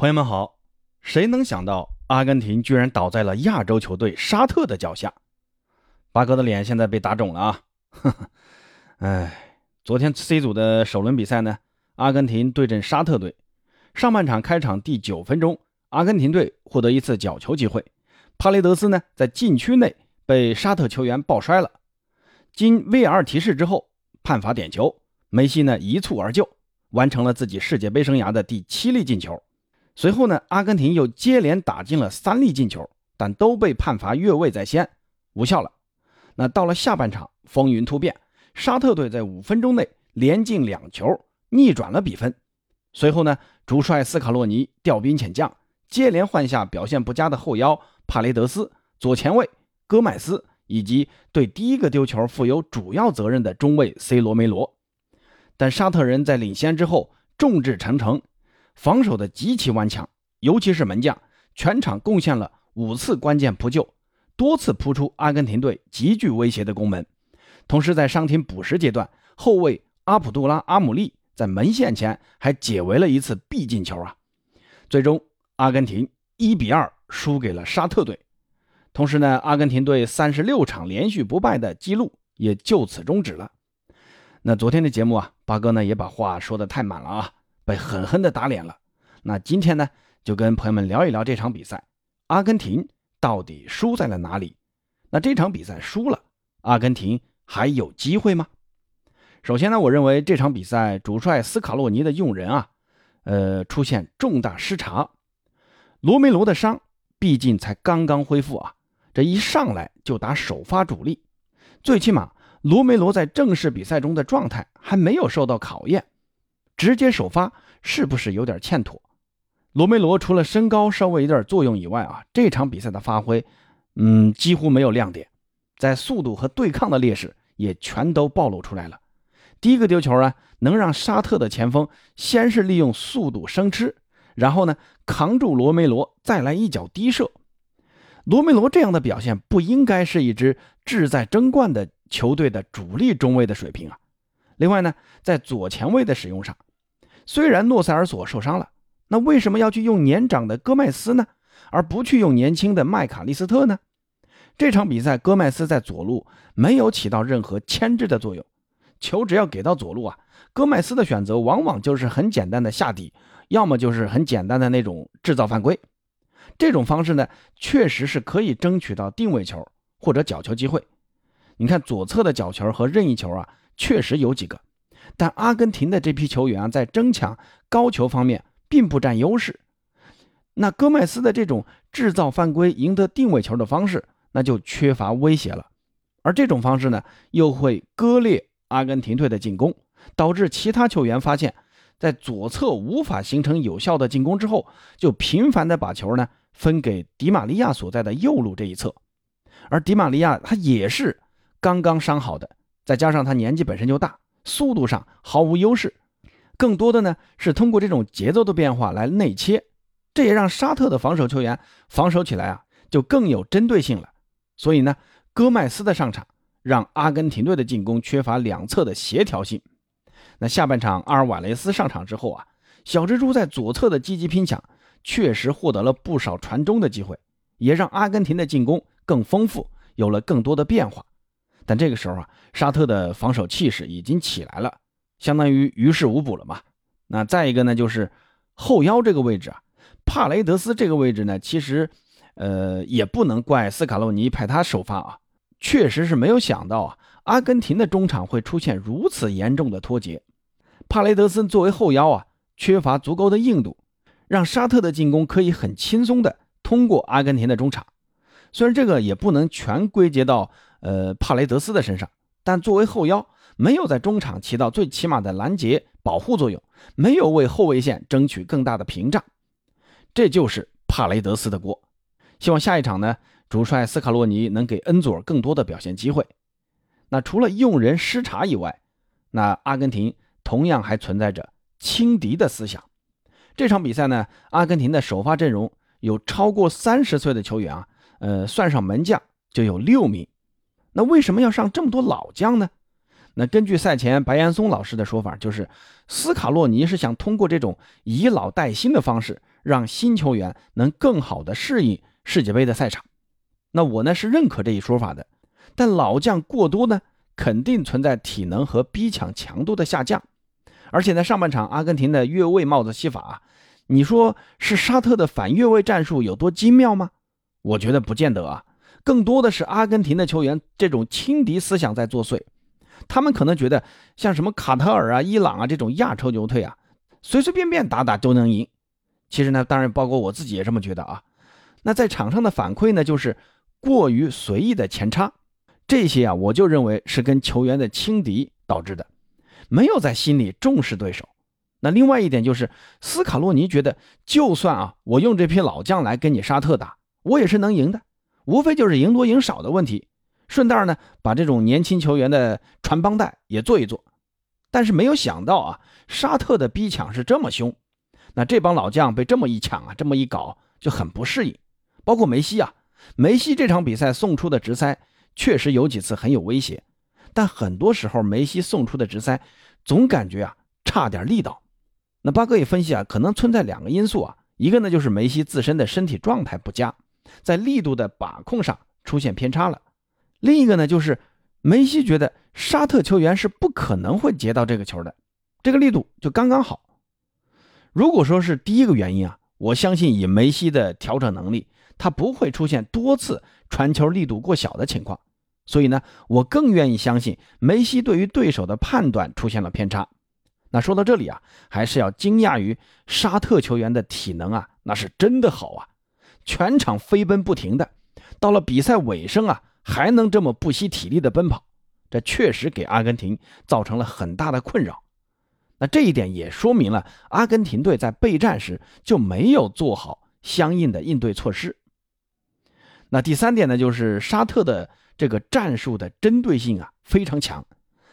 朋友们好，谁能想到阿根廷居然倒在了亚洲球队沙特的脚下？八哥的脸现在被打肿了啊！呵呵，哎，昨天 C 组的首轮比赛呢，阿根廷对阵沙特队，上半场开场第九分钟，阿根廷队获得一次角球机会，帕雷德斯呢在禁区内被沙特球员抱摔了，经 VR 提示之后判罚点球，梅西呢一蹴而就，完成了自己世界杯生涯的第七粒进球。随后呢，阿根廷又接连打进了三粒进球，但都被判罚越位在先，无效了。那到了下半场，风云突变，沙特队在五分钟内连进两球，逆转了比分。随后呢，主帅斯卡洛尼调兵遣将，接连换下表现不佳的后腰帕雷德斯、左前卫戈麦斯，以及对第一个丢球负有主要责任的中卫 C 罗梅罗。但沙特人在领先之后，众志成城。防守的极其顽强，尤其是门将，全场贡献了五次关键扑救，多次扑出阿根廷队极具威胁的攻门。同时，在伤停补时阶段，后卫阿卜杜拉·阿姆利在门线前还解围了一次必进球啊！最终，阿根廷一比二输给了沙特队。同时呢，阿根廷队三十六场连续不败的记录也就此终止了。那昨天的节目啊，八哥呢也把话说的太满了啊。被狠狠地打脸了。那今天呢，就跟朋友们聊一聊这场比赛，阿根廷到底输在了哪里？那这场比赛输了，阿根廷还有机会吗？首先呢，我认为这场比赛主帅斯卡洛尼的用人啊，呃，出现重大失察。罗梅罗的伤毕竟才刚刚恢复啊，这一上来就打首发主力，最起码罗梅罗在正式比赛中的状态还没有受到考验。直接首发是不是有点欠妥？罗梅罗除了身高稍微有点作用以外啊，这场比赛的发挥，嗯，几乎没有亮点，在速度和对抗的劣势也全都暴露出来了。第一个丢球啊，能让沙特的前锋先是利用速度生吃，然后呢扛住罗梅罗，再来一脚低射。罗梅罗这样的表现不应该是一支志在争冠的球队的主力中卫的水平啊。另外呢，在左前卫的使用上。虽然诺塞尔索受伤了，那为什么要去用年长的戈麦斯呢，而不去用年轻的麦卡利斯特呢？这场比赛，戈麦斯在左路没有起到任何牵制的作用，球只要给到左路啊，戈麦斯的选择往往就是很简单的下底，要么就是很简单的那种制造犯规。这种方式呢，确实是可以争取到定位球或者角球机会。你看左侧的角球和任意球啊，确实有几个。但阿根廷的这批球员啊，在争抢高球方面并不占优势。那戈麦斯的这种制造犯规、赢得定位球的方式，那就缺乏威胁了。而这种方式呢，又会割裂阿根廷队的进攻，导致其他球员发现，在左侧无法形成有效的进攻之后，就频繁的把球呢分给迪马利亚所在的右路这一侧。而迪马利亚他也是刚刚伤好的，再加上他年纪本身就大。速度上毫无优势，更多的呢是通过这种节奏的变化来内切，这也让沙特的防守球员防守起来啊就更有针对性了。所以呢，戈麦斯的上场让阿根廷队的进攻缺乏两侧的协调性。那下半场阿尔瓦雷斯上场之后啊，小蜘蛛在左侧的积极拼抢，确实获得了不少传中的机会，也让阿根廷的进攻更丰富，有了更多的变化。但这个时候啊，沙特的防守气势已经起来了，相当于于事无补了嘛。那再一个呢，就是后腰这个位置啊，帕雷德斯这个位置呢，其实，呃，也不能怪斯卡洛尼派他首发啊，确实是没有想到啊，阿根廷的中场会出现如此严重的脱节。帕雷德森作为后腰啊，缺乏足够的硬度，让沙特的进攻可以很轻松的通过阿根廷的中场。虽然这个也不能全归结到。呃，帕雷德斯的身上，但作为后腰，没有在中场起到最起码的拦截保护作用，没有为后卫线争取更大的屏障，这就是帕雷德斯的锅。希望下一场呢，主帅斯卡洛尼能给恩佐更多的表现机会。那除了用人失察以外，那阿根廷同样还存在着轻敌的思想。这场比赛呢，阿根廷的首发阵容有超过三十岁的球员啊，呃，算上门将就有六名。那为什么要上这么多老将呢？那根据赛前白岩松老师的说法，就是斯卡洛尼是想通过这种以老带新的方式，让新球员能更好的适应世界杯的赛场。那我呢是认可这一说法的，但老将过多呢，肯定存在体能和逼抢强度的下降。而且呢，上半场阿根廷的越位帽子戏法，你说是沙特的反越位战术有多精妙吗？我觉得不见得啊，更多的是阿根廷的球员这种轻敌思想在作祟。他们可能觉得像什么卡塔尔啊、伊朗啊这种亚洲球队啊，随随便便打打都能赢。其实呢，当然包括我自己也这么觉得啊。那在场上的反馈呢，就是过于随意的前插，这些啊，我就认为是跟球员的轻敌导致的，没有在心里重视对手。那另外一点就是，斯卡洛尼觉得，就算啊，我用这批老将来跟你沙特打，我也是能赢的，无非就是赢多赢少的问题。顺带呢，把这种年轻球员的传帮带也做一做，但是没有想到啊，沙特的逼抢是这么凶，那这帮老将被这么一抢啊，这么一搞就很不适应。包括梅西啊，梅西这场比赛送出的直塞确实有几次很有威胁，但很多时候梅西送出的直塞总感觉啊差点力道。那八哥也分析啊，可能存在两个因素啊，一个呢就是梅西自身的身体状态不佳，在力度的把控上出现偏差了。另一个呢，就是梅西觉得沙特球员是不可能会接到这个球的，这个力度就刚刚好。如果说是第一个原因啊，我相信以梅西的调整能力，他不会出现多次传球力度过小的情况。所以呢，我更愿意相信梅西对于对手的判断出现了偏差。那说到这里啊，还是要惊讶于沙特球员的体能啊，那是真的好啊，全场飞奔不停的，到了比赛尾声啊。还能这么不惜体力的奔跑，这确实给阿根廷造成了很大的困扰。那这一点也说明了阿根廷队在备战时就没有做好相应的应对措施。那第三点呢，就是沙特的这个战术的针对性啊非常强，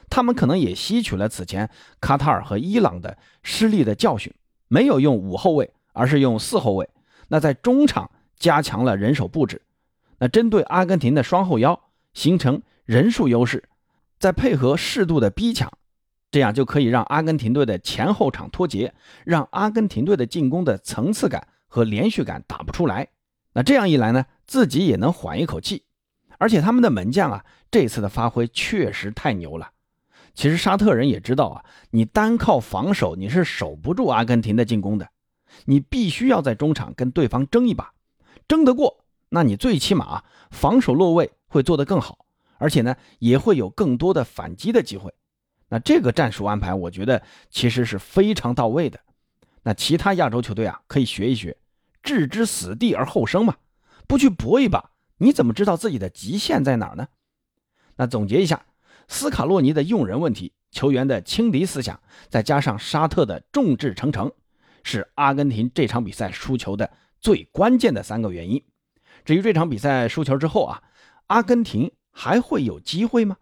他们可能也吸取了此前卡塔尔和伊朗的失利的教训，没有用五后卫，而是用四后卫。那在中场加强了人手布置。那针对阿根廷的双后腰形成人数优势，再配合适度的逼抢，这样就可以让阿根廷队的前后场脱节，让阿根廷队的进攻的层次感和连续感打不出来。那这样一来呢，自己也能缓一口气。而且他们的门将啊，这次的发挥确实太牛了。其实沙特人也知道啊，你单靠防守你是守不住阿根廷的进攻的，你必须要在中场跟对方争一把，争得过。那你最起码防守落位会做得更好，而且呢也会有更多的反击的机会。那这个战术安排，我觉得其实是非常到位的。那其他亚洲球队啊，可以学一学，置之死地而后生嘛，不去搏一把，你怎么知道自己的极限在哪儿呢？那总结一下，斯卡洛尼的用人问题、球员的轻敌思想，再加上沙特的众志成城，是阿根廷这场比赛输球的最关键的三个原因。至于这场比赛输球之后啊，阿根廷还会有机会吗？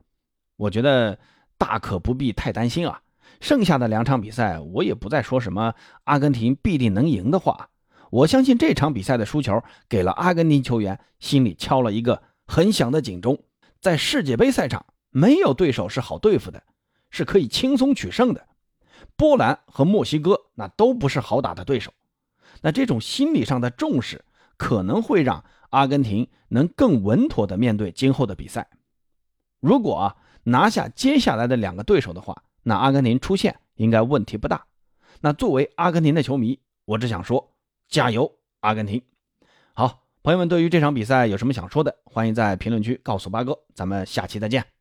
我觉得大可不必太担心啊。剩下的两场比赛，我也不再说什么阿根廷必定能赢的话。我相信这场比赛的输球，给了阿根廷球员心里敲了一个很响的警钟。在世界杯赛场，没有对手是好对付的，是可以轻松取胜的。波兰和墨西哥那都不是好打的对手。那这种心理上的重视，可能会让。阿根廷能更稳妥地面对今后的比赛。如果啊拿下接下来的两个对手的话，那阿根廷出线应该问题不大。那作为阿根廷的球迷，我只想说加油，阿根廷！好，朋友们，对于这场比赛有什么想说的，欢迎在评论区告诉八哥。咱们下期再见。